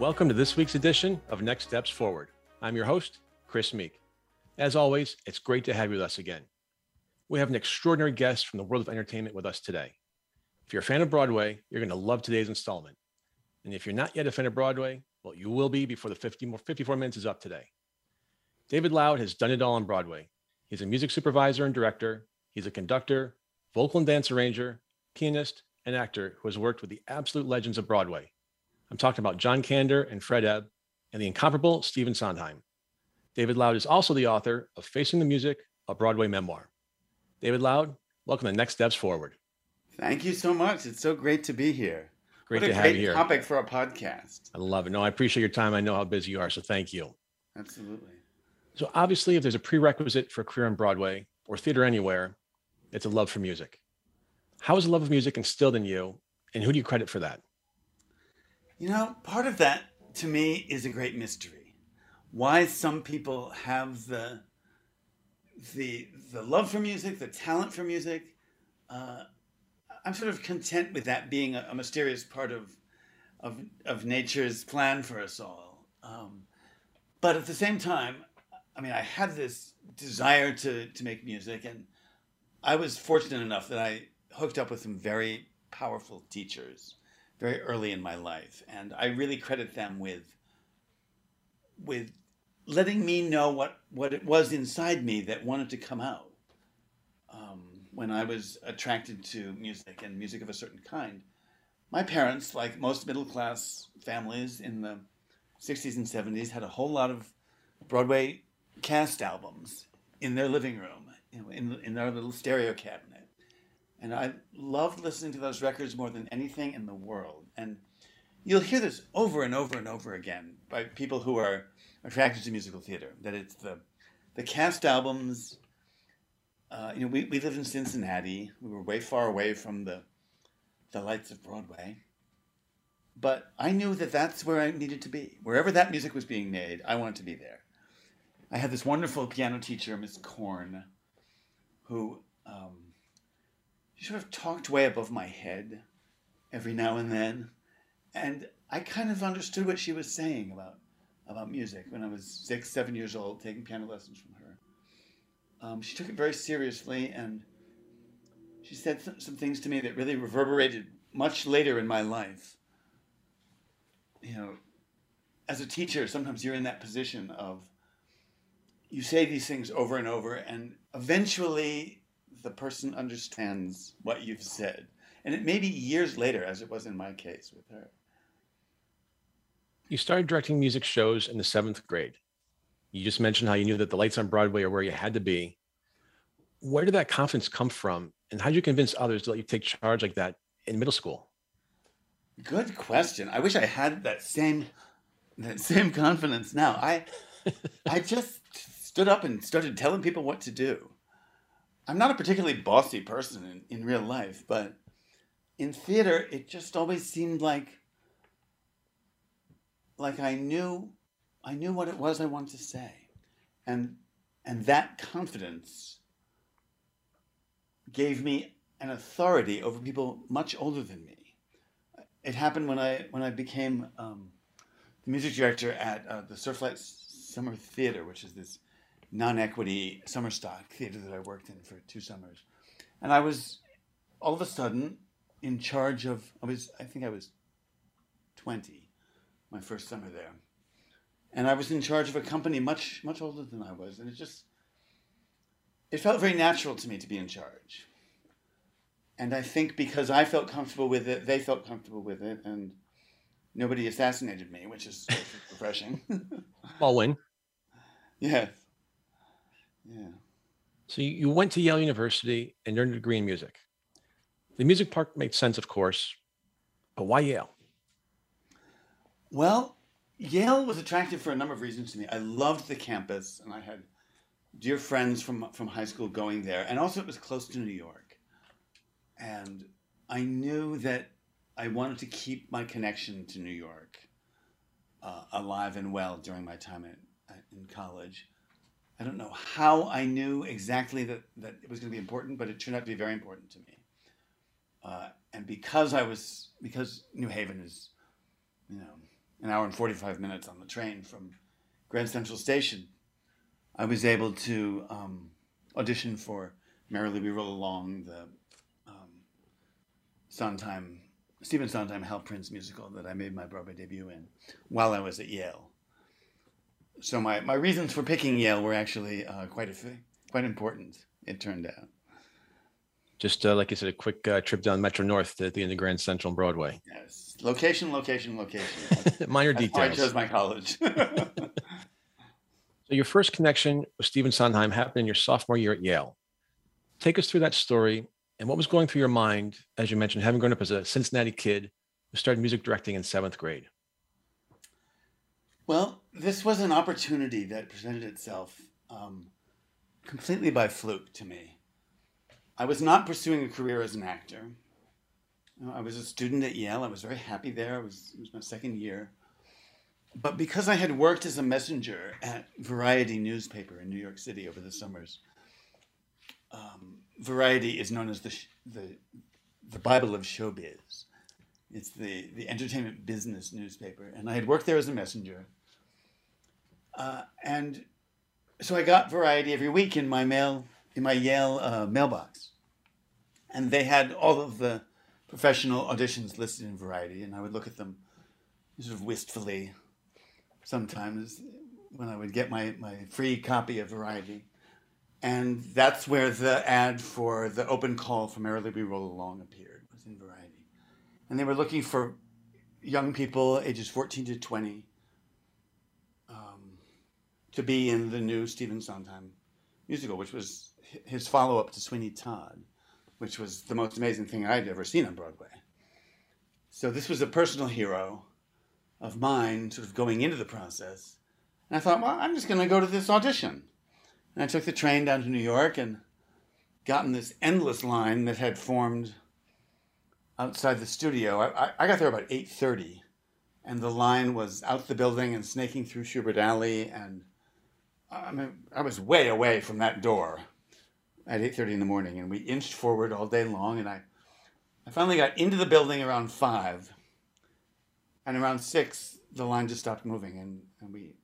Welcome to this week's edition of Next Steps Forward. I'm your host, Chris Meek. As always, it's great to have you with us again. We have an extraordinary guest from the world of entertainment with us today. If you're a fan of Broadway, you're going to love today's installment. And if you're not yet a fan of Broadway, well, you will be before the 50 more, 54 minutes is up today. David Loud has done it all on Broadway. He's a music supervisor and director. He's a conductor, vocal and dance arranger, pianist, and actor who has worked with the absolute legends of Broadway. I'm talking about John Kander and Fred Ebb and the incomparable Stephen Sondheim. David Loud is also the author of Facing the Music, a Broadway memoir. David Loud, welcome to Next Steps Forward. Thank you so much. It's so great to be here. Great what to a have great you here. topic for a podcast. I love it. No, I appreciate your time. I know how busy you are, so thank you. Absolutely. So, obviously, if there's a prerequisite for a career on Broadway or theater anywhere, it's a love for music. How is the love of music instilled in you, and who do you credit for that? You know, part of that to me is a great mystery. Why some people have the the the love for music, the talent for music. Uh, I'm sort of content with that being a, a mysterious part of of of nature's plan for us all. Um, but at the same time, I mean, I had this desire to to make music, and I was fortunate enough that I hooked up with some very powerful teachers very early in my life, and I really credit them with with letting me know what what it was inside me that wanted to come out. Um, when I was attracted to music and music of a certain kind, my parents, like most middle class families in the '60s and '70s, had a whole lot of Broadway cast albums in their living room, in in their little stereo cabinet and I loved listening to those records more than anything in the world. And you'll hear this over and over and over again by people who are attracted to musical theater. That it's the the cast albums. Uh, you know, we, we lived in Cincinnati. We were way far away from the the lights of Broadway. But I knew that that's where I needed to be. Wherever that music was being made, I wanted to be there. I had this wonderful piano teacher, Miss Korn, who um, sort of talked way above my head every now and then. And I kind of understood what she was saying about, about music when I was six, seven years old, taking piano lessons from her. Um, she took it very seriously and she said th- some things to me that really reverberated much later in my life. You know, as a teacher, sometimes you're in that position of you say these things over and over, and eventually the person understands what you've said. And it may be years later, as it was in my case with her. You started directing music shows in the seventh grade. You just mentioned how you knew that the lights on Broadway are where you had to be. Where did that confidence come from? And how did you convince others to let you take charge like that in middle school? Good question. I wish I had that same that same confidence now. I I just stood up and started telling people what to do. I'm not a particularly bossy person in, in real life, but in theater, it just always seemed like like I knew I knew what it was I wanted to say. And and that confidence gave me an authority over people much older than me. It happened when I when I became um, the music director at uh, the Surflight Summer Theater, which is this non-equity summer stock theater that I worked in for two summers, and I was all of a sudden in charge of. I was I think I was twenty, my first summer there, and I was in charge of a company much much older than I was, and it just it felt very natural to me to be in charge. And I think because I felt comfortable with it, they felt comfortable with it, and nobody assassinated me, which is refreshing. Small win. yes. Yeah. So you went to Yale University and earned a degree in music. The music part made sense, of course, but why Yale? Well, Yale was attractive for a number of reasons to me. I loved the campus, and I had dear friends from from high school going there, and also it was close to New York, and I knew that I wanted to keep my connection to New York uh, alive and well during my time in, in college. I don't know how I knew exactly that, that it was going to be important, but it turned out to be very important to me. Uh, and because I was, because New Haven is, you know, an hour and 45 minutes on the train from Grand Central Station, I was able to um, audition for Merrily We Roll Along, the um, Sondheim, Stephen Sondheim Hal Prince musical that I made my Broadway debut in while I was at Yale. So my, my reasons for picking Yale were actually uh, quite a, quite important. It turned out. Just uh, like you said, a quick uh, trip down Metro North to the end of Grand Central and Broadway. Yes, location, location, location. Minor That's details. I chose my college. So your first connection with Stephen Sondheim happened in your sophomore year at Yale. Take us through that story and what was going through your mind, as you mentioned, having grown up as a Cincinnati kid who started music directing in seventh grade. Well, this was an opportunity that presented itself um, completely by fluke to me. I was not pursuing a career as an actor. I was a student at Yale. I was very happy there. It was, it was my second year. But because I had worked as a messenger at Variety newspaper in New York City over the summers, um, Variety is known as the, the, the Bible of showbiz. It's the, the entertainment business newspaper. And I had worked there as a messenger. Uh, and so I got Variety every week in my mail, in my Yale uh, mailbox. And they had all of the professional auditions listed in Variety, and I would look at them sort of wistfully sometimes when I would get my, my free copy of Variety. And that's where the ad for the open call for Merrily We Roll Along appeared, was in Variety. And they were looking for young people ages 14 to 20 um, to be in the new Stephen Sondheim musical, which was his follow up to Sweeney Todd, which was the most amazing thing I'd ever seen on Broadway. So this was a personal hero of mine sort of going into the process. And I thought, well, I'm just going to go to this audition. And I took the train down to New York and got in this endless line that had formed outside the studio. I, I, I got there about 8.30 and the line was out the building and snaking through Shubert Alley. And I, mean, I was way away from that door at 8.30 in the morning. And we inched forward all day long. And I, I finally got into the building around 5 and around six, the line just stopped moving, and, and we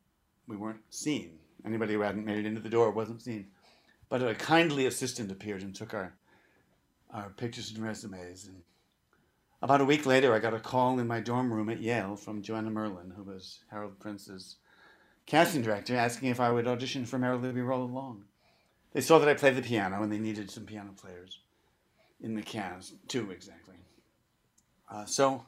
we weren't seen. Anybody who hadn't made it into the door wasn't seen. But a kindly assistant appeared and took our our pictures and resumes. And about a week later, I got a call in my dorm room at Yale from Joanna Merlin, who was Harold Prince's casting director, asking if I would audition for Merrily Roll Along. They saw that I played the piano, and they needed some piano players in the cast, two exactly. Uh, so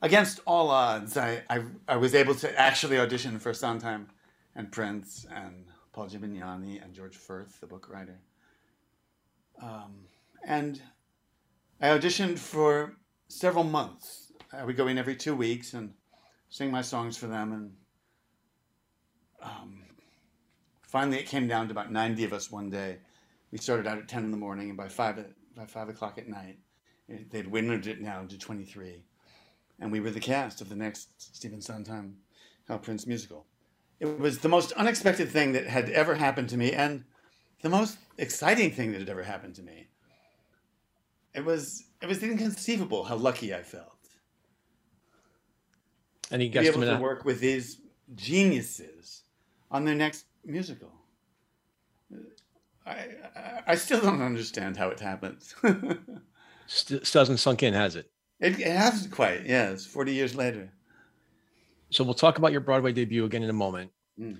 against all odds, I, I, I was able to actually audition for Sondheim and Prince and Paul Gemignani and George Furth, the book writer. Um, and I auditioned for several months. I would go in every two weeks and sing my songs for them. And um, finally, it came down to about 90 of us one day. We started out at 10 in the morning, and by 5, by five o'clock at night, it, they'd windowed it down to 23 and we were the cast of the next Stephen Sondheim Hal Prince musical. It was the most unexpected thing that had ever happened to me, and the most exciting thing that had ever happened to me. It was it was inconceivable how lucky I felt Any to be able to work with these geniuses on their next musical. I, I, I still don't understand how it happens. St- still hasn't sunk in, has it? it, it hasn't quite, yes, 40 years later. So we'll talk about your Broadway debut again in a moment. Mm.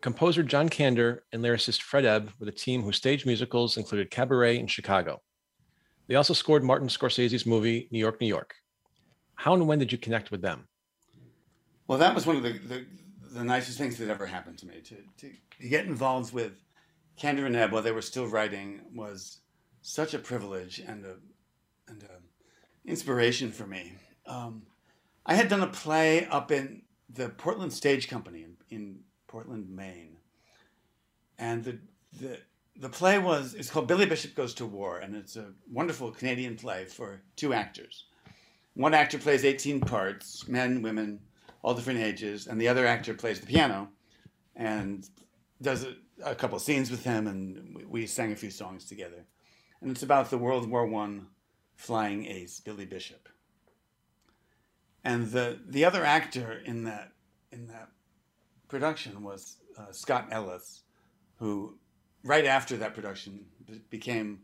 Composer John Kander and lyricist Fred Ebb were the team whose stage musicals included Cabaret in Chicago. They also scored Martin Scorsese's movie New York, New York. How and when did you connect with them? Well, that was one of the, the, the nicest things that ever happened to me. To, to get involved with Kander and Ebb while they were still writing was such a privilege and a, and a inspiration for me. Um, I had done a play up in the Portland Stage Company in, in Portland, Maine. And the, the, the play was, it's called Billy Bishop Goes to War, and it's a wonderful Canadian play for two actors. One actor plays 18 parts, men, women, all different ages, and the other actor plays the piano and does a, a couple scenes with him, and we, we sang a few songs together. And it's about the World War One flying ace, Billy Bishop. And the, the other actor in that, in that production was uh, Scott Ellis, who right after that production became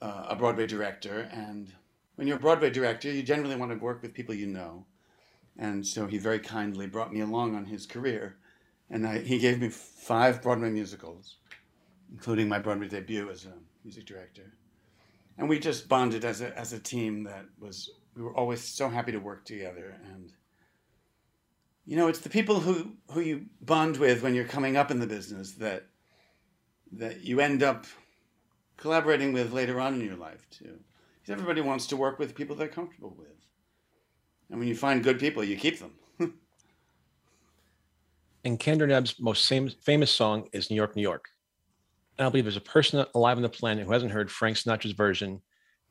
uh, a Broadway director. And when you're a Broadway director, you generally want to work with people you know. And so he very kindly brought me along on his career. And I, he gave me five Broadway musicals, including my Broadway debut as a music director. And we just bonded as a, as a team that was, we were always so happy to work together. And, you know, it's the people who, who you bond with when you're coming up in the business that, that you end up collaborating with later on in your life, too. Because everybody wants to work with people they're comfortable with. And when you find good people, you keep them. and Kander and Ebb's most famous song is New York, New York. I don't believe there's a person alive on the planet who hasn't heard Frank Sinatra's version.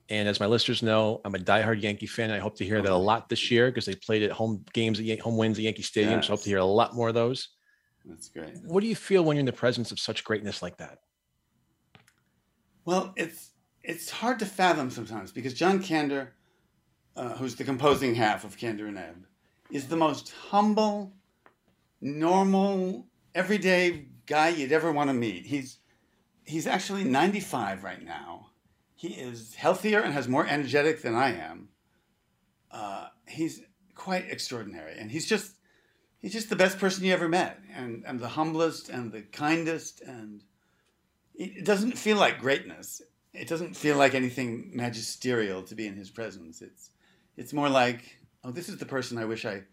And as my listeners know, I'm a diehard Yankee fan. I hope to hear that a oh. lot this year because they played at home games, at home wins at Yankee Stadium. Yes. So I hope to hear a lot more of those. That's great. What do you feel when you're in the presence of such greatness like that? Well, it's it's hard to fathom sometimes because John Kander, uh, who's the composing half of Kander and Ebb, is the most humble, normal, everyday guy you'd ever want to meet. He's he's actually 95 right now. He is healthier and has more energetic than I am. Uh, he's quite extraordinary, and he's just he's just the best person you ever met, and and the humblest and the kindest, and it doesn't feel like greatness. It doesn't feel like anything magisterial to be in his presence. It's it's more like oh, this is the person I wish I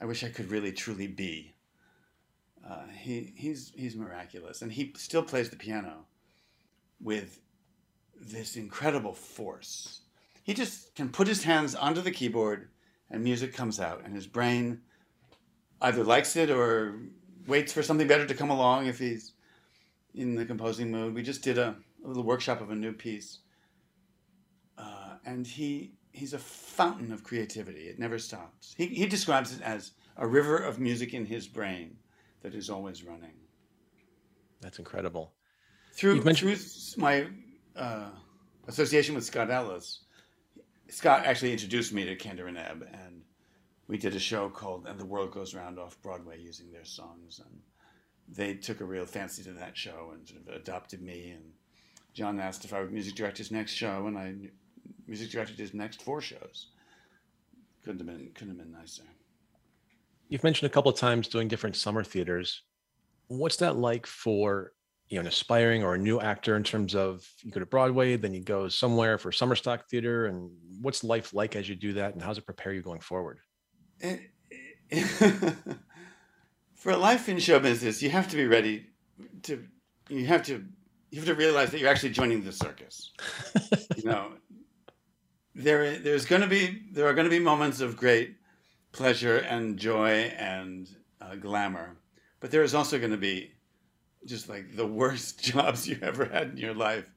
I wish I could really truly be. Uh, he he's he's miraculous, and he still plays the piano with this incredible force. He just can put his hands onto the keyboard, and music comes out, and his brain either likes it or waits for something better to come along if he's in the composing mood. We just did a, a little workshop of a new piece, uh, and he he's a fountain of creativity. It never stops. He he describes it as a river of music in his brain that is always running. That's incredible. Through, mentioned- through my uh, association with Scott Ellis, Scott actually introduced me to Kander and Ebb, and we did a show called "And the World Goes Round" off Broadway using their songs, and they took a real fancy to that show and sort of adopted me. And John asked if I would music direct his next show, and I music directed his next four shows. Couldn't have been couldn't have been nicer. You've mentioned a couple of times doing different summer theaters. What's that like for you know an aspiring or a new actor in terms of you go to Broadway, then you go somewhere for summer stock theater, and what's life like as you do that, and how does it prepare you going forward? For a life in show business, you have to be ready to you have to you have to realize that you're actually joining the circus. you know, there there's going to be there are going to be moments of great pleasure and joy and uh, glamour. But there is also going to be just like the worst jobs you ever had in your life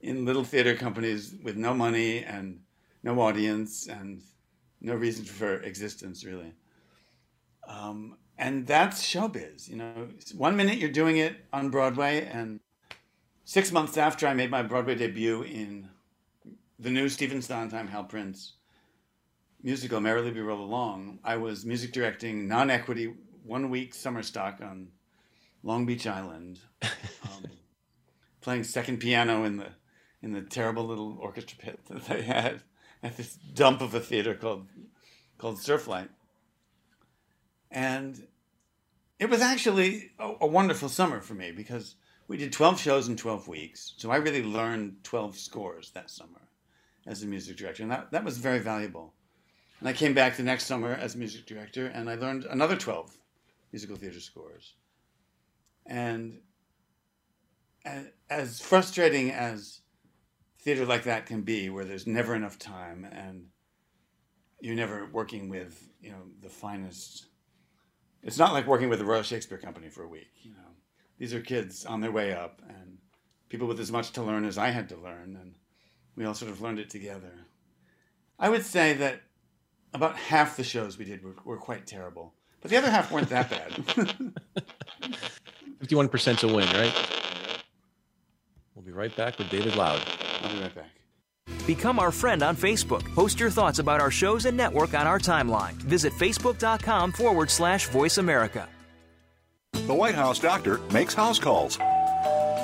in little theater companies with no money and no audience and no reason for existence, really. Um, and that's showbiz. You know, one minute you're doing it on Broadway, and six months after I made my Broadway debut in the new Stephen Sondheim Hal Prince musical Merrily We Roll Along, I was music directing non-equity one week summer stock on Long Beach Island, um, playing second piano in the in the terrible little orchestra pit that they had at this dump of a theater called called Surflight, and it was actually a, a wonderful summer for me because we did twelve shows in twelve weeks, so I really learned twelve scores that summer as a music director, and that that was very valuable. And I came back the next summer as music director, and I learned another 12 musical theater scores. And as frustrating as theater like that can be, where there's never enough time and you're never working with you know the finest it's not like working with the Royal Shakespeare Company for a week. You know, these are kids on their way up and people with as much to learn as I had to learn, and we all sort of learned it together. I would say that about half the shows we did were, were quite terrible, but the other half weren't that bad. 51% to win, right? We'll be right back with David Loud. I'll be right back. Become our friend on Facebook. Post your thoughts about our shows and network on our timeline. Visit facebook.com forward slash voice America. The White House doctor makes house calls.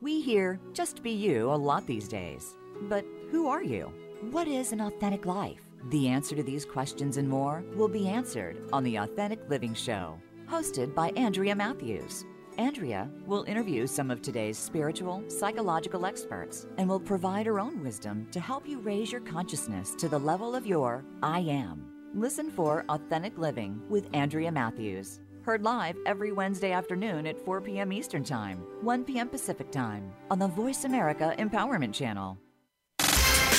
We hear just be you a lot these days. But who are you? What is an authentic life? The answer to these questions and more will be answered on the Authentic Living Show, hosted by Andrea Matthews. Andrea will interview some of today's spiritual, psychological experts and will provide her own wisdom to help you raise your consciousness to the level of your I am. Listen for Authentic Living with Andrea Matthews. Heard live every Wednesday afternoon at 4 p.m. Eastern Time, 1 p.m. Pacific Time on the Voice America Empowerment Channel.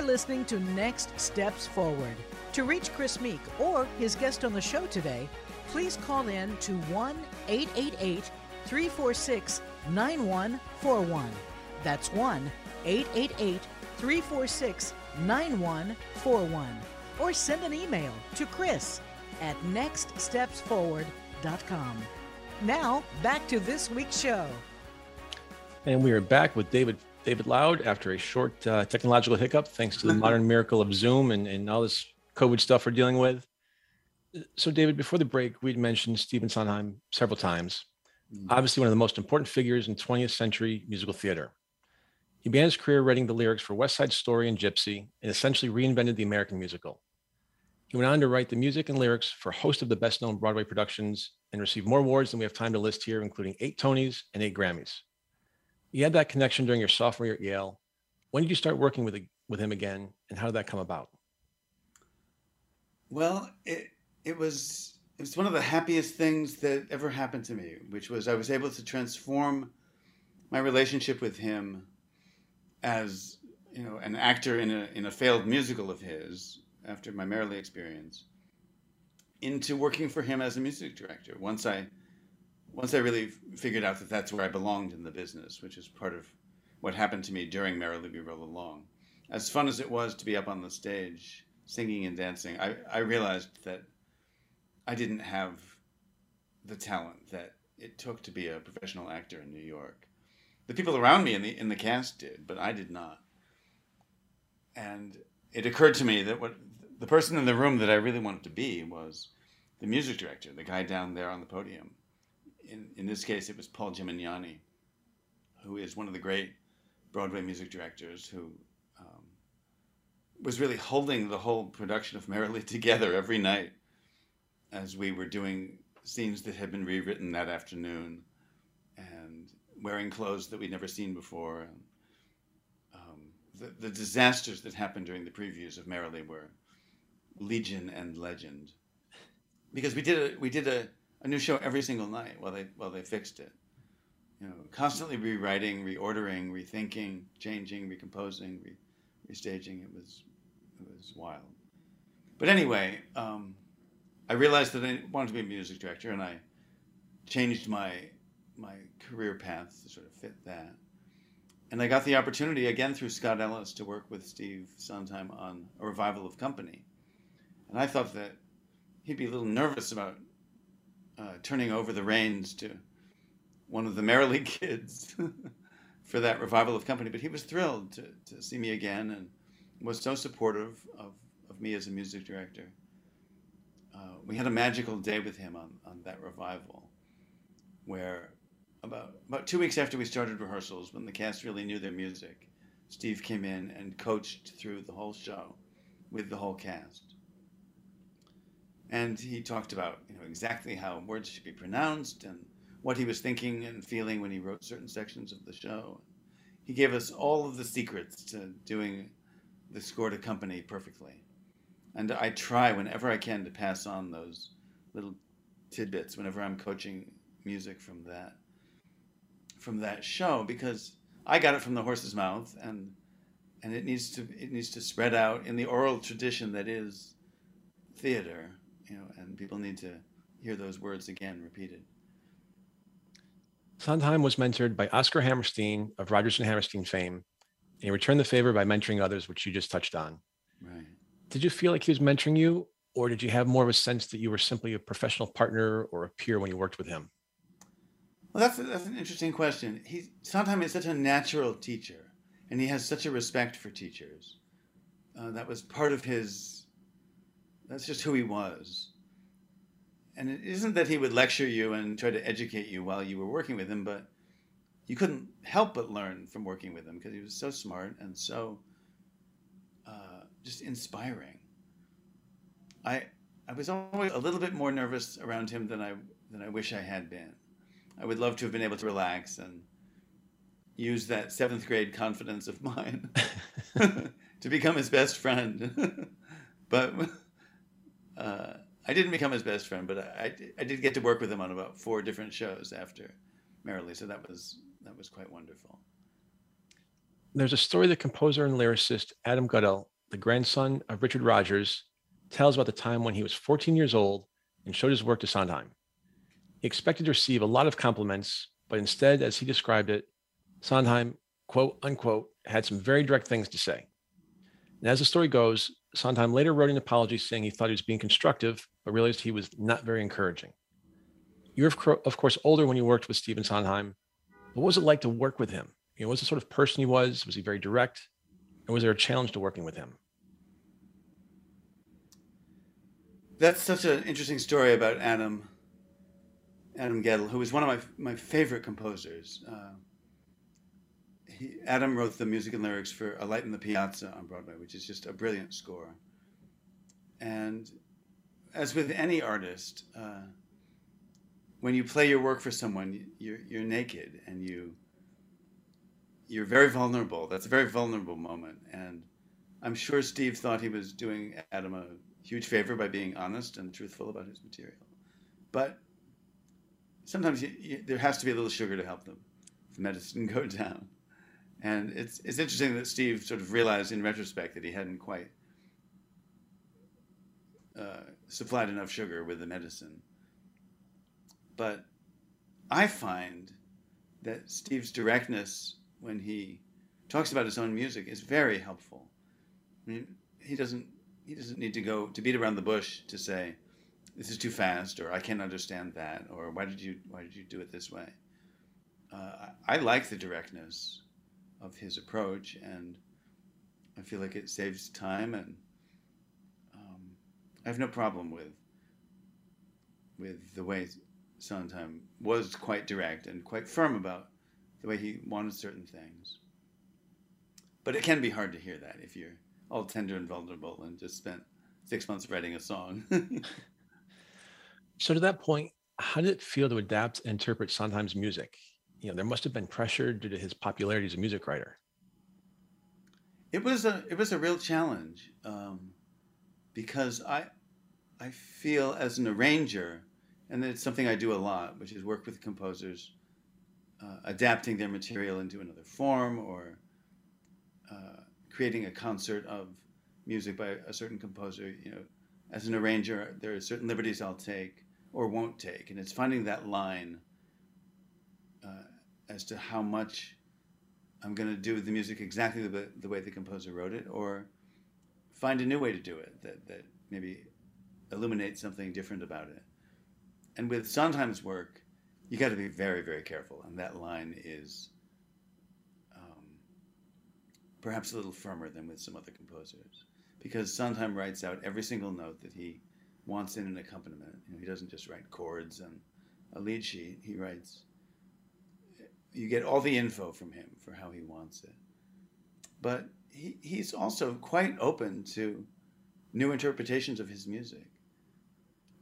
Are listening to Next Steps Forward. To reach Chris Meek or his guest on the show today, please call in to 1 888 346 9141. That's 1 888 346 9141. Or send an email to Chris at nextstepsforward.com. Now, back to this week's show. And we are back with David David Loud after a short uh, technological hiccup, thanks to the modern miracle of Zoom and, and all this COVID stuff we're dealing with. So, David, before the break, we'd mentioned Stephen Sondheim several times. Obviously, one of the most important figures in 20th century musical theater. He began his career writing the lyrics for West Side Story and Gypsy and essentially reinvented the American musical. He went on to write the music and lyrics for a host of the best known Broadway productions and received more awards than we have time to list here, including eight Tonys and eight Grammys. You had that connection during your sophomore year at Yale. When did you start working with, with him again, and how did that come about? Well, it it was it was one of the happiest things that ever happened to me, which was I was able to transform my relationship with him as you know an actor in a in a failed musical of his after my Merrily experience into working for him as a music director. Once I once I really figured out that that's where I belonged in the business, which is part of what happened to me during Merrily We Roll Along. As fun as it was to be up on the stage singing and dancing, I, I realized that I didn't have the talent that it took to be a professional actor in New York. The people around me in the in the cast did, but I did not. And it occurred to me that what the person in the room that I really wanted to be was the music director, the guy down there on the podium. In in this case, it was Paul Gemignani, who is one of the great Broadway music directors who um, was really holding the whole production of Merrily together every night as we were doing scenes that had been rewritten that afternoon and wearing clothes that we'd never seen before. And, um, the, the disasters that happened during the previews of Merrily were legion and legend because we did a, we did a, a new show every single night while they while they fixed it you know, constantly rewriting, reordering, rethinking, changing, recomposing, re- restaging. It was it was wild. But anyway, um, I realized that I wanted to be a music director, and I changed my my career path to sort of fit that. And I got the opportunity again through Scott Ellis to work with Steve Sondheim on a revival of Company. And I thought that he'd be a little nervous about uh, turning over the reins to one of the Merrily kids for that revival of company. But he was thrilled to, to see me again and was so supportive of, of me as a music director. Uh, we had a magical day with him on, on that revival where about, about two weeks after we started rehearsals, when the cast really knew their music, Steve came in and coached through the whole show with the whole cast. And he talked about you know exactly how words should be pronounced and what he was thinking and feeling when he wrote certain sections of the show. He gave us all of the secrets to doing the score to company perfectly. And I try whenever I can to pass on those little tidbits whenever I'm coaching music from that from that show because I got it from the horse's mouth and and it needs to it needs to spread out in the oral tradition that is theater, you know, and people need to hear those words again repeated. Sondheim was mentored by Oscar Hammerstein of Rodgers and Hammerstein fame, and he returned the favor by mentoring others, which you just touched on. Right. Did you feel like he was mentoring you, or did you have more of a sense that you were simply a professional partner or a peer when you worked with him? Well, that's, that's an interesting question. He Sondheim is such a natural teacher, and he has such a respect for teachers. Uh, that was part of his. That's just who he was. And it isn't that he would lecture you and try to educate you while you were working with him, but you couldn't help but learn from working with him because he was so smart and so uh, just inspiring. I I was always a little bit more nervous around him than I than I wish I had been. I would love to have been able to relax and use that seventh grade confidence of mine to become his best friend. but uh, I didn't become his best friend, but I, I did get to work with him on about four different shows after Merrily, so that was that was quite wonderful. There's a story the composer and lyricist Adam Guettel, the grandson of Richard Rodgers, tells about the time when he was 14 years old and showed his work to Sondheim. He expected to receive a lot of compliments, but instead, as he described it, Sondheim, quote unquote, had some very direct things to say. And as the story goes, Sondheim later wrote an apology saying he thought he was being constructive, but realized he was not very encouraging. You're, of course, older when you worked with Stephen Sondheim. What was it like to work with him? You know, was the sort of person he was? Was he very direct? Or was there a challenge to working with him? That's such an interesting story about Adam. Adam Guettel, who was one of my my favorite composers. Uh, he, Adam wrote the music and lyrics for A Light in the Piazza on Broadway, which is just a brilliant score. And as with any artist, uh, when you play your work for someone, you're you're naked and you you're very vulnerable. That's a very vulnerable moment, and I'm sure Steve thought he was doing Adam a huge favor by being honest and truthful about his material, but sometimes you, you, there has to be a little sugar to help them, the medicine go down. And it's it's interesting that Steve sort of realized in retrospect that he hadn't quite uh, supplied enough sugar with the medicine. But I find that Steve's directness when he talks about his own music is very helpful. I mean, he doesn't he doesn't need to go to beat around the bush to say, this is too fast, or I can't understand that, or why did you why did you do it this way? Uh, I, I like the directness of his approach, and I feel like it saves time, and um, I have no problem with with the way Sondheim was quite direct and quite firm about the way he wanted certain things. But it can be hard to hear that if you're all tender and vulnerable and just spent six months writing a song. So to that point, how did it feel to adapt and interpret Sondheim's music? You know, there must have been pressure due to his popularity as a music writer. It was a it was a real challenge um, because I I feel as an arranger, and it's something I do a lot, which is work with composers, uh, adapting their material into another form or uh, creating a concert of music by a certain composer. You know, as an arranger, there are certain liberties I'll take or won't take. And it's finding that line uh, as to how much I'm going to do with the music exactly the, the way the composer wrote it, or find a new way to do it that, that maybe illuminates something different about it. and with Sondheim's work, you got to be very, very careful. And that line is um, perhaps a little firmer than with some other composers, because Sondheim writes out every single note that he wants in an accompaniment. You know, he doesn't just write chords and a lead sheet. He writes. You get all the info from him for how he wants it, but he, he's also quite open to new interpretations of his music.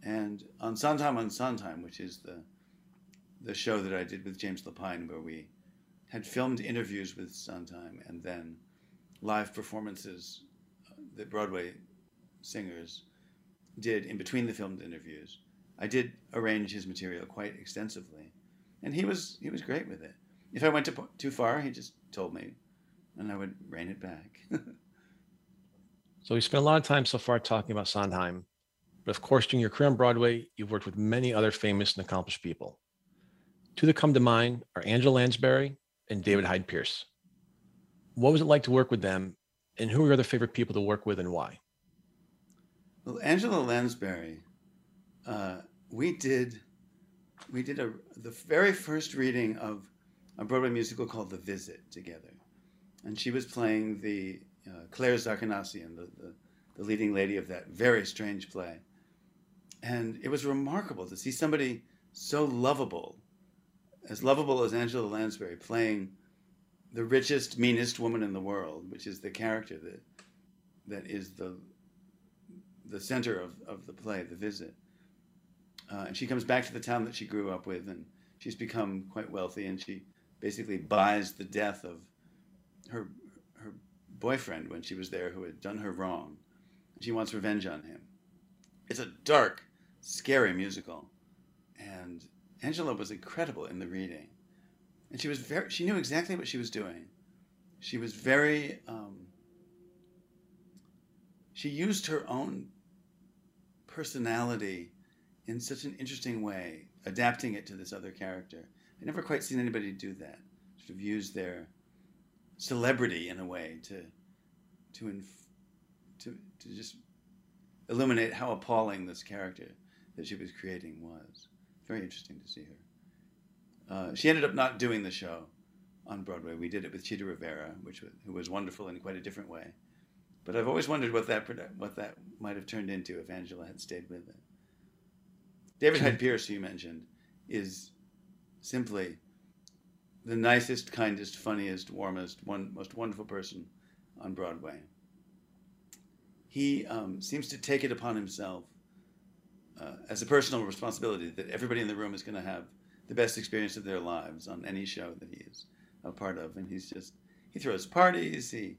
And on Sondheim on Sondheim, which is the the show that I did with James Lapine, where we had filmed interviews with Sondheim and then live performances uh, that Broadway singers did in between the filmed interviews. I did arrange his material quite extensively, and he was he was great with it. If I went too, too far, he just told me, and I would rein it back. so we spent a lot of time so far talking about Sondheim, but of course, during your career on Broadway, you've worked with many other famous and accomplished people. Two that come to mind are Angela Lansbury and David Hyde Pierce. What was it like to work with them, and who are your other favorite people to work with, and why? Well, Angela Lansbury, uh, we did we did a the very first reading of a Broadway musical called The Visit together, and she was playing the uh, Claire Zachanassian, the, the the leading lady of that very strange play, and it was remarkable to see somebody so lovable as lovable as Angela Lansbury playing the richest, meanest woman in the world, which is the character that that is the the center of, of the play, the visit. Uh, and she comes back to the town that she grew up with, and she's become quite wealthy, and she basically buys the death of her her boyfriend when she was there, who had done her wrong. She wants revenge on him. It's a dark, scary musical, and Angela was incredible in the reading, and she was very. She knew exactly what she was doing. She was very. Um, she used her own personality in such an interesting way, adapting it to this other character. I never quite seen anybody do that. Sort of use their celebrity in a way to to inf- to to just illuminate how appalling this character that she was creating was very interesting to see her. Uh, she ended up not doing the show on Broadway. We did it with Chita Rivera, which was, who was wonderful in quite a different way. But I've always wondered what that what that might have turned into if Angela had stayed with it. David Hyde Pierce, who you mentioned, is simply the nicest, kindest, funniest, warmest, one most wonderful person on Broadway. He um, seems to take it upon himself uh, as a personal responsibility that everybody in the room is going to have the best experience of their lives on any show that he is a part of. And he's just, he throws parties, he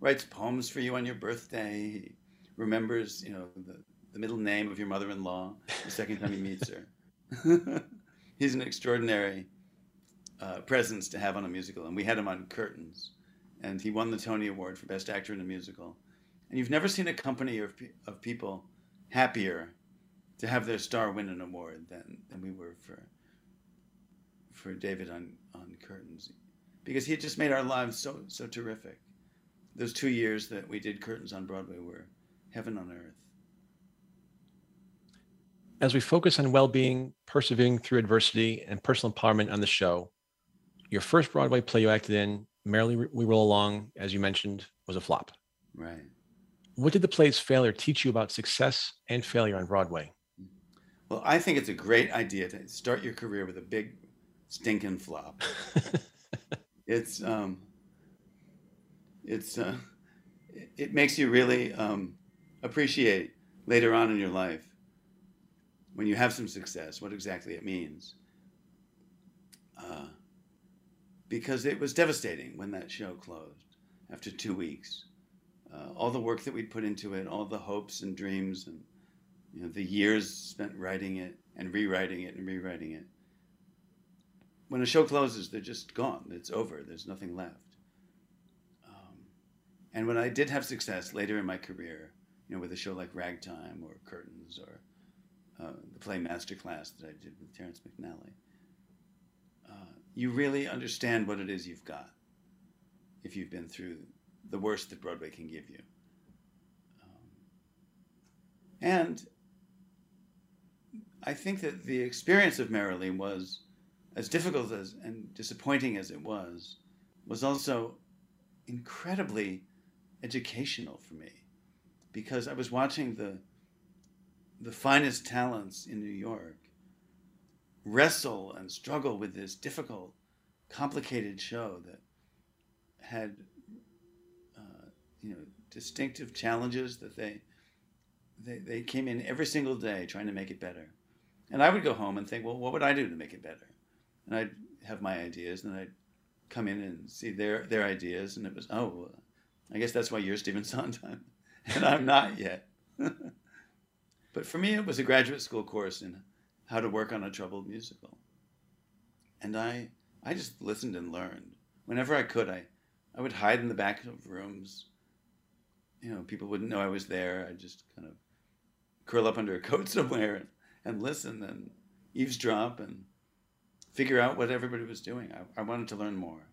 writes poems for you on your birthday, he remembers, you know, the, the middle name of your mother in law the second time he meets her. he's an extraordinary uh, presence to have on a musical. And we had him on Curtains, and he won the Tony Award for Best Actor in a Musical. And you've never seen a company of, of people happier to have their star win an award than, than we were for for David on, on Curtains. Because he had just made our lives so so terrific. Those two years that we did Curtains on Broadway were heaven on earth. As we focus on well-being, persevering through adversity, and personal empowerment on the show, your first Broadway play you acted in, Merrily We Roll Along, as you mentioned, was a flop. Right. What did the play's failure teach you about success and failure on Broadway? Well, I think it's a great idea to start your career with a big stinking flop. it's um, it's uh, it makes you really um, appreciate later on in your life when you have some success what exactly it means. Uh, because it was devastating when that show closed after two weeks. Uh, all the work that we'd put into it, all the hopes and dreams and you know, the years spent writing it and rewriting it and rewriting it. When a show closes, they're just gone. It's over. There's nothing left. Um, and when I did have success later in my career, you know, with a show like Ragtime or Curtains or uh, the play Masterclass that I did with Terrence McNally, uh, you really understand what it is you've got if you've been through the worst that Broadway can give you. Um, and I think that the experience of Merrily was as difficult as and disappointing as it was, was also incredibly educational for me because I was watching the the finest talents in New York wrestle and struggle with this difficult, complicated show that had uh, you know distinctive challenges that they, they they came in every single day trying to make it better, and I would go home and think, well, what would I do to make it better? And I'd have my ideas, and I'd come in and see their their ideas, and it was oh, I guess that's why you're Stephen Sondheim, and I'm not yet. but for me, it was a graduate school course in how to work on a troubled musical, and I I just listened and learned whenever I could. I I would hide in the back of rooms. You know, people wouldn't know I was there. I'd just kind of curl up under a coat somewhere and, and listen and eavesdrop and figure out what everybody was doing. I, I wanted to learn more.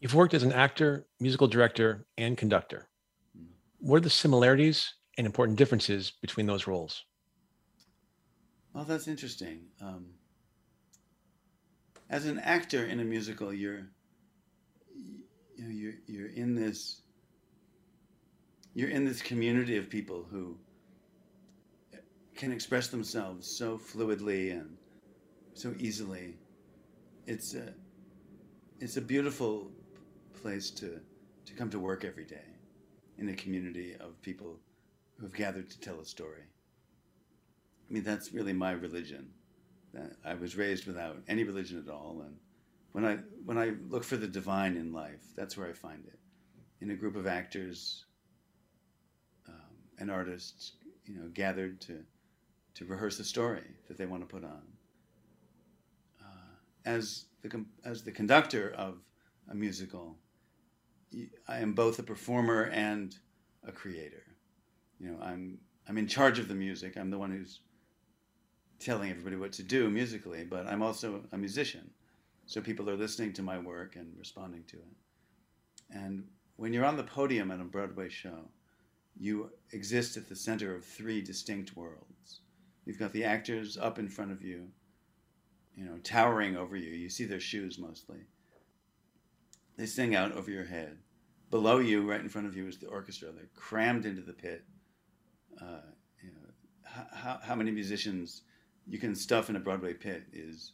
You've worked as an actor, musical director, and conductor. Mm-hmm. What are the similarities and important differences between those roles? Well, that's interesting. Um, as an actor in a musical, you're you know you're you're in this you're in this community of people who can express themselves so fluidly and so easily. It's a it's a beautiful place to to come to work every day in a community of people who have gathered to tell a story. I mean, that's really my religion. I was raised without any religion at all, and when I when I look for the divine in life, that's where I find it. In a group of actors um, and artists, you know, gathered to to rehearse a story that they want to put on as the as the conductor of a musical, I am both a performer and a creator. You know, I'm I'm in charge of the music. I'm the one who's telling everybody what to do musically, but I'm also a musician. So people are listening to my work and responding to it. And when you're on the podium at a Broadway show, you exist at the center of three distinct worlds. You've got the actors up in front of you you know, towering over you. You see their shoes mostly. They sing out over your head. Below you, right in front of you, is the orchestra. They're crammed into the pit. Uh, you know, how, how many musicians you can stuff in a Broadway pit is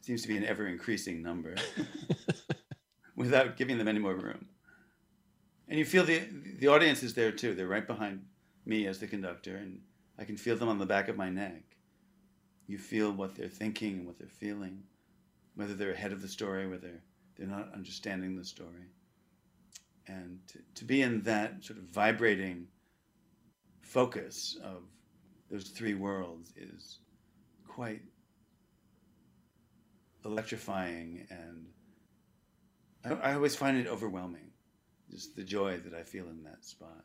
seems to be an ever increasing number, without giving them any more room. And you feel the the audience is there too. They're right behind me as the conductor, and I can feel them on the back of my neck you feel what they're thinking and what they're feeling, whether they're ahead of the story, whether they're not understanding the story. And to, to be in that sort of vibrating focus of those three worlds is quite electrifying and I, I always find it overwhelming, just the joy that I feel in that spot.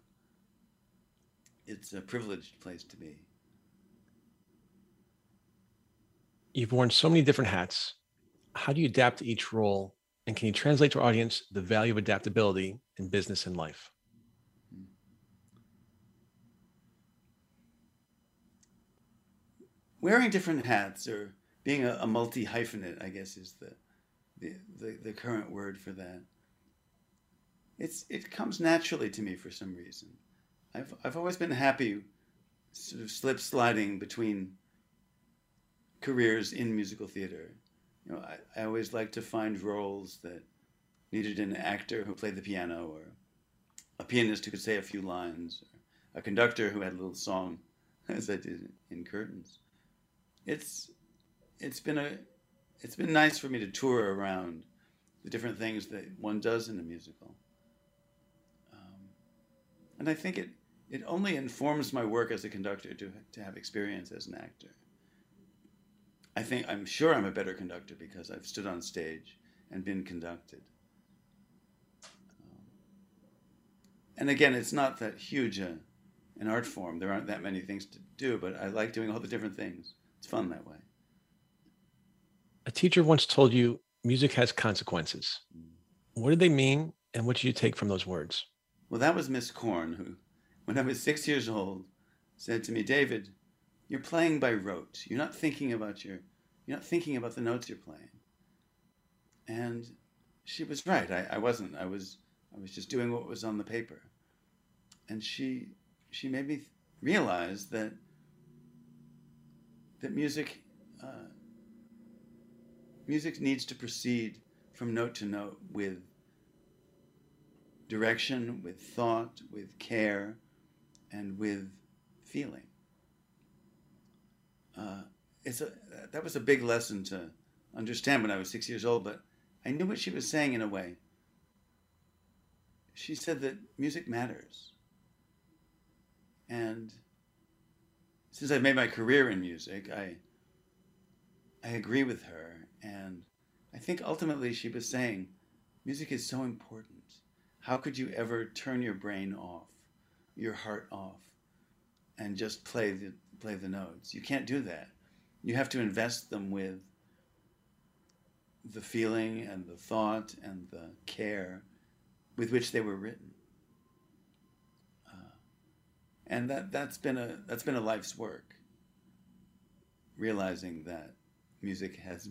It's a privileged place to be. You've worn so many different hats. How do you adapt to each role? And can you translate to our audience the value of adaptability in business and life? Wearing different hats or being a, a multi hyphenate, I guess, is the, the, the, the current word for that. It's, it comes naturally to me for some reason. I've, I've always been happy sort of slip sliding between careers in musical theater. You know, I, I always like to find roles that needed an actor who played the piano, or a pianist who could say a few lines, or a conductor who had a little song, as I did in Curtains. It's it's been a it's been nice for me to tour around the different things that one does in a musical, um, and I think it it only informs my work as a conductor to to have experience as an actor. I think I'm sure I'm a better conductor because I've stood on stage and been conducted. Um, and again, it's not that huge a, an art form. There aren't that many things to do, but I like doing all the different things. It's fun that way. A teacher once told you music has consequences. Mm. What did they mean, and what did you take from those words? Well, that was Miss Korn, who, when I was six years old, said to me, David, you're playing by rote. You're not thinking about your you're not thinking about the notes you're playing. And she was right. I, I wasn't. I was I was just doing what was on the paper. And she she made me realize that that music uh, music needs to proceed from note to note with direction, with thought, with care, and with feeling. Uh, it's a that was a big lesson to understand when I was six years old, but I knew what she was saying in a way. She said that music matters. And since I've made my career in music, I I agree with her and I think ultimately she was saying music is so important. How could you ever turn your brain off, your heart off and just play the play the notes? You can't do that. You have to invest them with the feeling and the thought and the care with which they were written. And that, that's been a that's been a life's work. Realizing that music has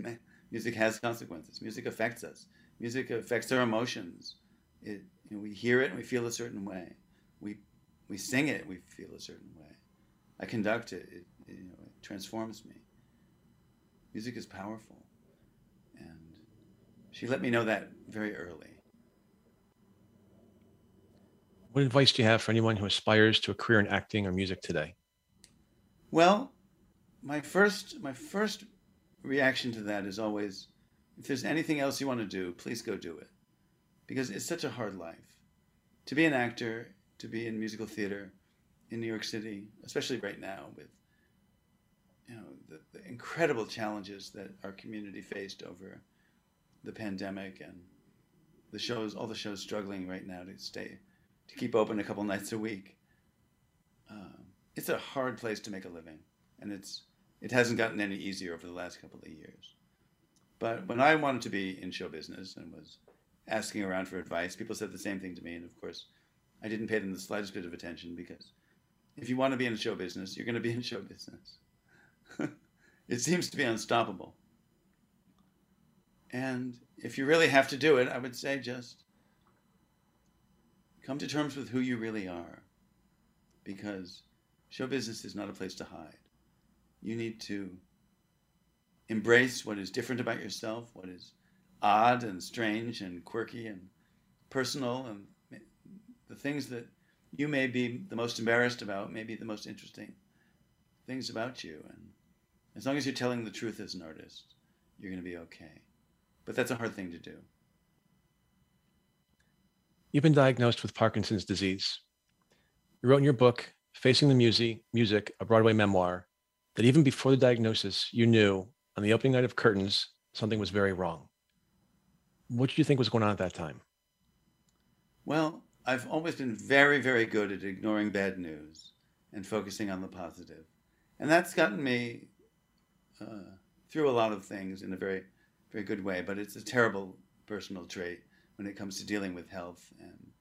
music has consequences. Music affects us. Music affects our emotions. It you know, we hear it and we feel a certain way. We we sing it, we feel a certain way. I conduct it, it, it you know, it transforms me. Music is powerful. And she let me know that very early. What advice do you have for anyone who aspires to a career in acting or music today? Well, my first my first reaction to that is always if there's anything else you want to do, please go do it. Because it's such a hard life. To be an actor, to be in musical theater in New York City, especially right now with you know the, the incredible challenges that our community faced over the pandemic and the shows, all the shows struggling right now to stay, to keep open a couple nights a week. Uh, it's a hard place to make a living, and it's it hasn't gotten any easier over the last couple of years. But when I wanted to be in show business and was asking around for advice, people said the same thing to me, and of course, I didn't pay them the slightest bit of attention because if you want to be in show business, you're going to be in show business. it seems to be unstoppable. And if you really have to do it, I would say just come to terms with who you really are. Because show business is not a place to hide. You need to embrace what is different about yourself, what is odd and strange and quirky and personal, and the things that you may be the most embarrassed about, may be the most interesting things about you. And as long as you're telling the truth as an artist, you're going to be okay. But that's a hard thing to do. You've been diagnosed with Parkinson's disease. You wrote in your book, Facing the Music, Music, a Broadway memoir, that even before the diagnosis, you knew on the opening night of Curtains, something was very wrong. What did you think was going on at that time? Well, I've always been very, very good at ignoring bad news and focusing on the positive. And that's gotten me uh, through a lot of things in a very very good way, but it's a terrible personal trait when it comes to dealing with health. And,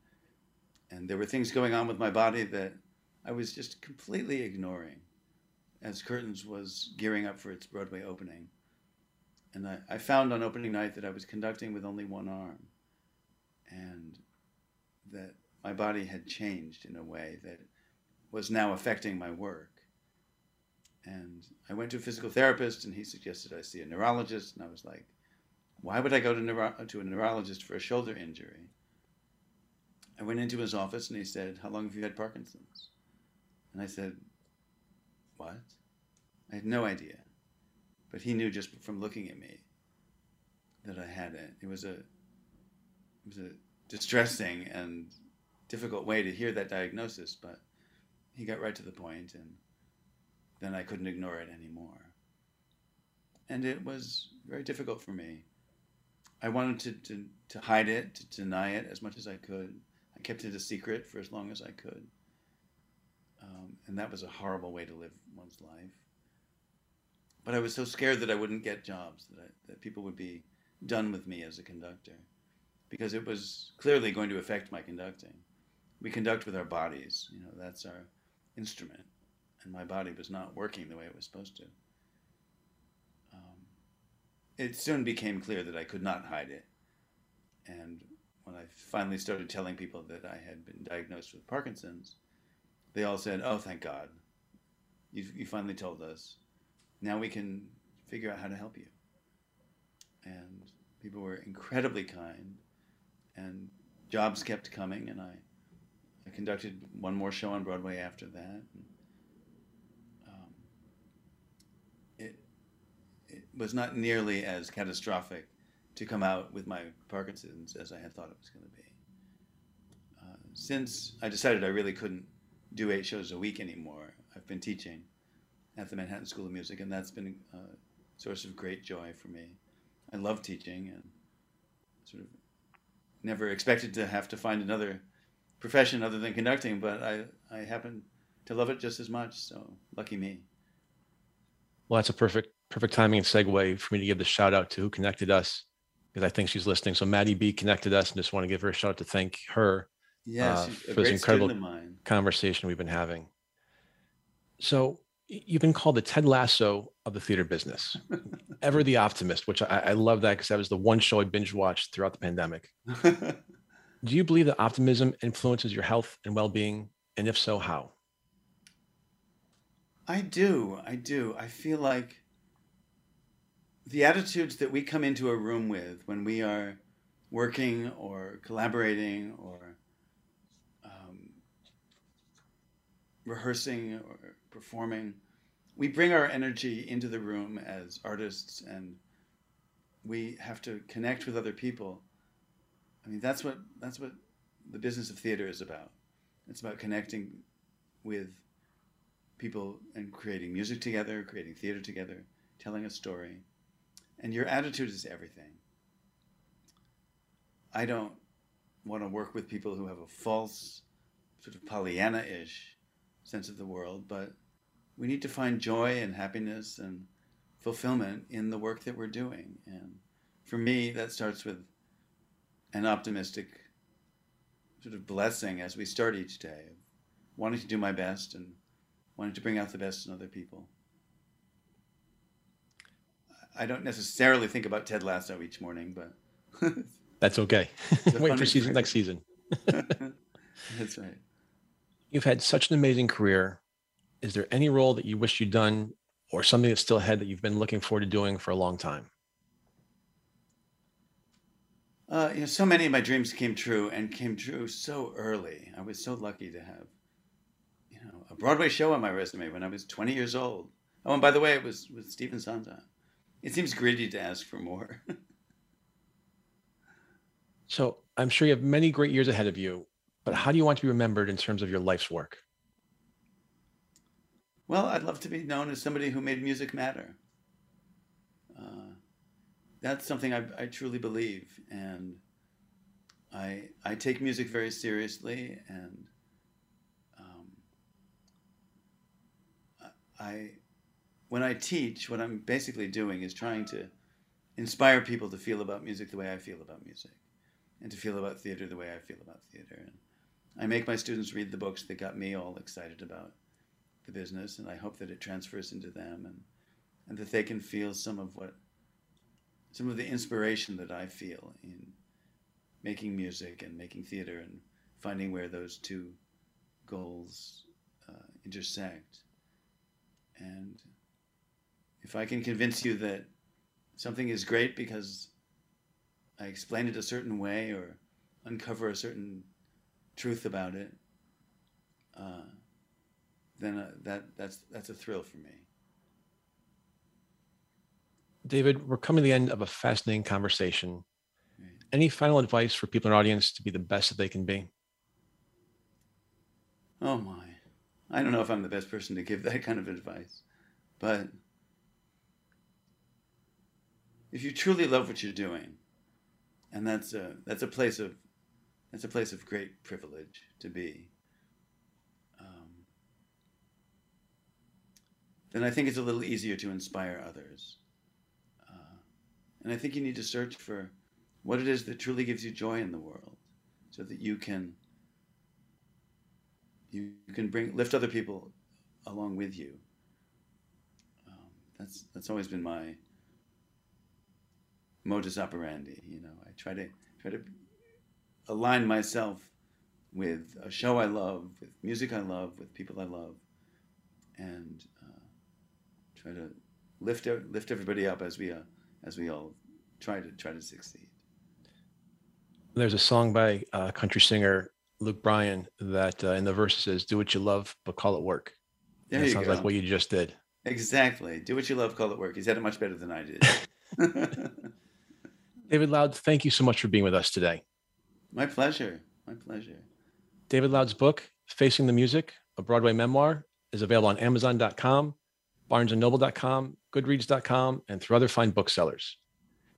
and there were things going on with my body that I was just completely ignoring as Curtains was gearing up for its Broadway opening. And I, I found on opening night that I was conducting with only one arm and that my body had changed in a way that was now affecting my work. And I went to a physical therapist, and he suggested I see a neurologist, and I was like, why would I go to, neuro- to a neurologist for a shoulder injury? I went into his office and he said, How long have you had Parkinson's? And I said, What? I had no idea. But he knew just from looking at me that I had it. It was a it was a distressing and difficult way to hear that diagnosis, but he got right to the point and then I couldn't ignore it anymore. And it was very difficult for me I wanted to, to, to hide it, to deny it as much as I could. I kept it a secret for as long as I could. Um, and that was a horrible way to live one's life. But I was so scared that I wouldn't get jobs, that, I, that people would be done with me as a conductor, because it was clearly going to affect my conducting. We conduct with our bodies, you know, that's our instrument. and my body was not working the way it was supposed to. It soon became clear that I could not hide it. And when I finally started telling people that I had been diagnosed with Parkinson's, they all said, Oh, thank God. You, you finally told us. Now we can figure out how to help you. And people were incredibly kind, and jobs kept coming, and I, I conducted one more show on Broadway after that. And, um, it, it was not nearly as catastrophic to come out with my Parkinson's as I had thought it was going to be. Uh, since I decided I really couldn't do eight shows a week anymore, I've been teaching at the Manhattan School of Music, and that's been a source of great joy for me. I love teaching and sort of never expected to have to find another profession other than conducting, but I, I happen to love it just as much, so lucky me. Well, that's a perfect perfect timing and segue for me to give the shout out to who connected us because I think she's listening. So Maddie B connected us, and just want to give her a shout out to thank her yeah, uh, for this incredible conversation we've been having. So you've been called the Ted Lasso of the theater business, ever the optimist, which I, I love that because that was the one show I binge watched throughout the pandemic. Do you believe that optimism influences your health and well being? And if so, how? I do. I do. I feel like the attitudes that we come into a room with when we are working or collaborating or um, rehearsing or performing, we bring our energy into the room as artists and we have to connect with other people. I mean, that's what that's what the business of theater is about. It's about connecting with people and creating music together, creating theater together, telling a story. And your attitude is everything. I don't want to work with people who have a false, sort of Pollyanna ish sense of the world, but we need to find joy and happiness and fulfillment in the work that we're doing. And for me, that starts with an optimistic sort of blessing as we start each day, wanting to do my best and wanting to bring out the best in other people. I don't necessarily think about Ted Lasso each morning, but that's okay. Wait for season next season. that's right. You've had such an amazing career. Is there any role that you wish you'd done or something that's still ahead that you've been looking forward to doing for a long time? Uh, you know, so many of my dreams came true and came true so early. I was so lucky to have, you know, a Broadway show on my resume when I was 20 years old. Oh, and by the way, it was with Stephen Sondheim. It seems greedy to ask for more. so I'm sure you have many great years ahead of you, but how do you want to be remembered in terms of your life's work? Well, I'd love to be known as somebody who made music matter. Uh, that's something I, I, truly believe, and I I take music very seriously, and um, I when I teach, what I'm basically doing is trying to inspire people to feel about music the way I feel about music, and to feel about theater the way I feel about theater. And I make my students read the books that got me all excited about the business, and I hope that it transfers into them, and and that they can feel some of what some of the inspiration that I feel in making music and making theater and finding where those two goals uh, intersect. And if I can convince you that something is great because I explain it a certain way or uncover a certain truth about it, uh, then uh, that that's that's a thrill for me. David, we're coming to the end of a fascinating conversation. Right. Any final advice for people in our audience to be the best that they can be? Oh my. I don't know if I'm the best person to give that kind of advice, but if you truly love what you're doing, and that's a that's a place of that's a place of great privilege to be. Um, then I think it's a little easier to inspire others. Uh, and I think you need to search for what it is that truly gives you joy in the world, so that you can you can bring lift other people along with you. Um, that's that's always been my modus operandi. You know, I try to try to align myself with a show I love, with music I love, with people I love, and uh, try to lift lift everybody up as we uh, as we all try to try to succeed. There's a song by uh, country singer Luke Bryan that uh, in the verse says, "Do what you love, but call it work." There that you sounds go. like what you just did. Exactly. Do what you love, call it work. He said it much better than I did. David Loud, thank you so much for being with us today. My pleasure. My pleasure. David Loud's book, Facing the Music, a Broadway memoir, is available on Amazon.com, BarnesandNoble.com, Goodreads.com, and through other fine booksellers.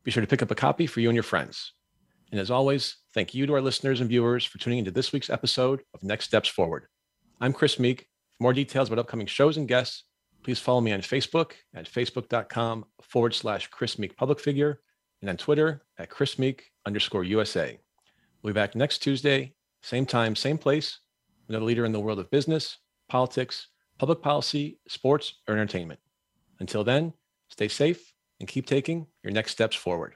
Be sure to pick up a copy for you and your friends. And as always, thank you to our listeners and viewers for tuning into this week's episode of Next Steps Forward. I'm Chris Meek. For more details about upcoming shows and guests, please follow me on Facebook at facebook.com forward slash Chris Meek public figure and on Twitter at Chris Meek underscore USA. We'll be back next Tuesday, same time, same place, another leader in the world of business, politics, public policy, sports, or entertainment. Until then, stay safe and keep taking your next steps forward.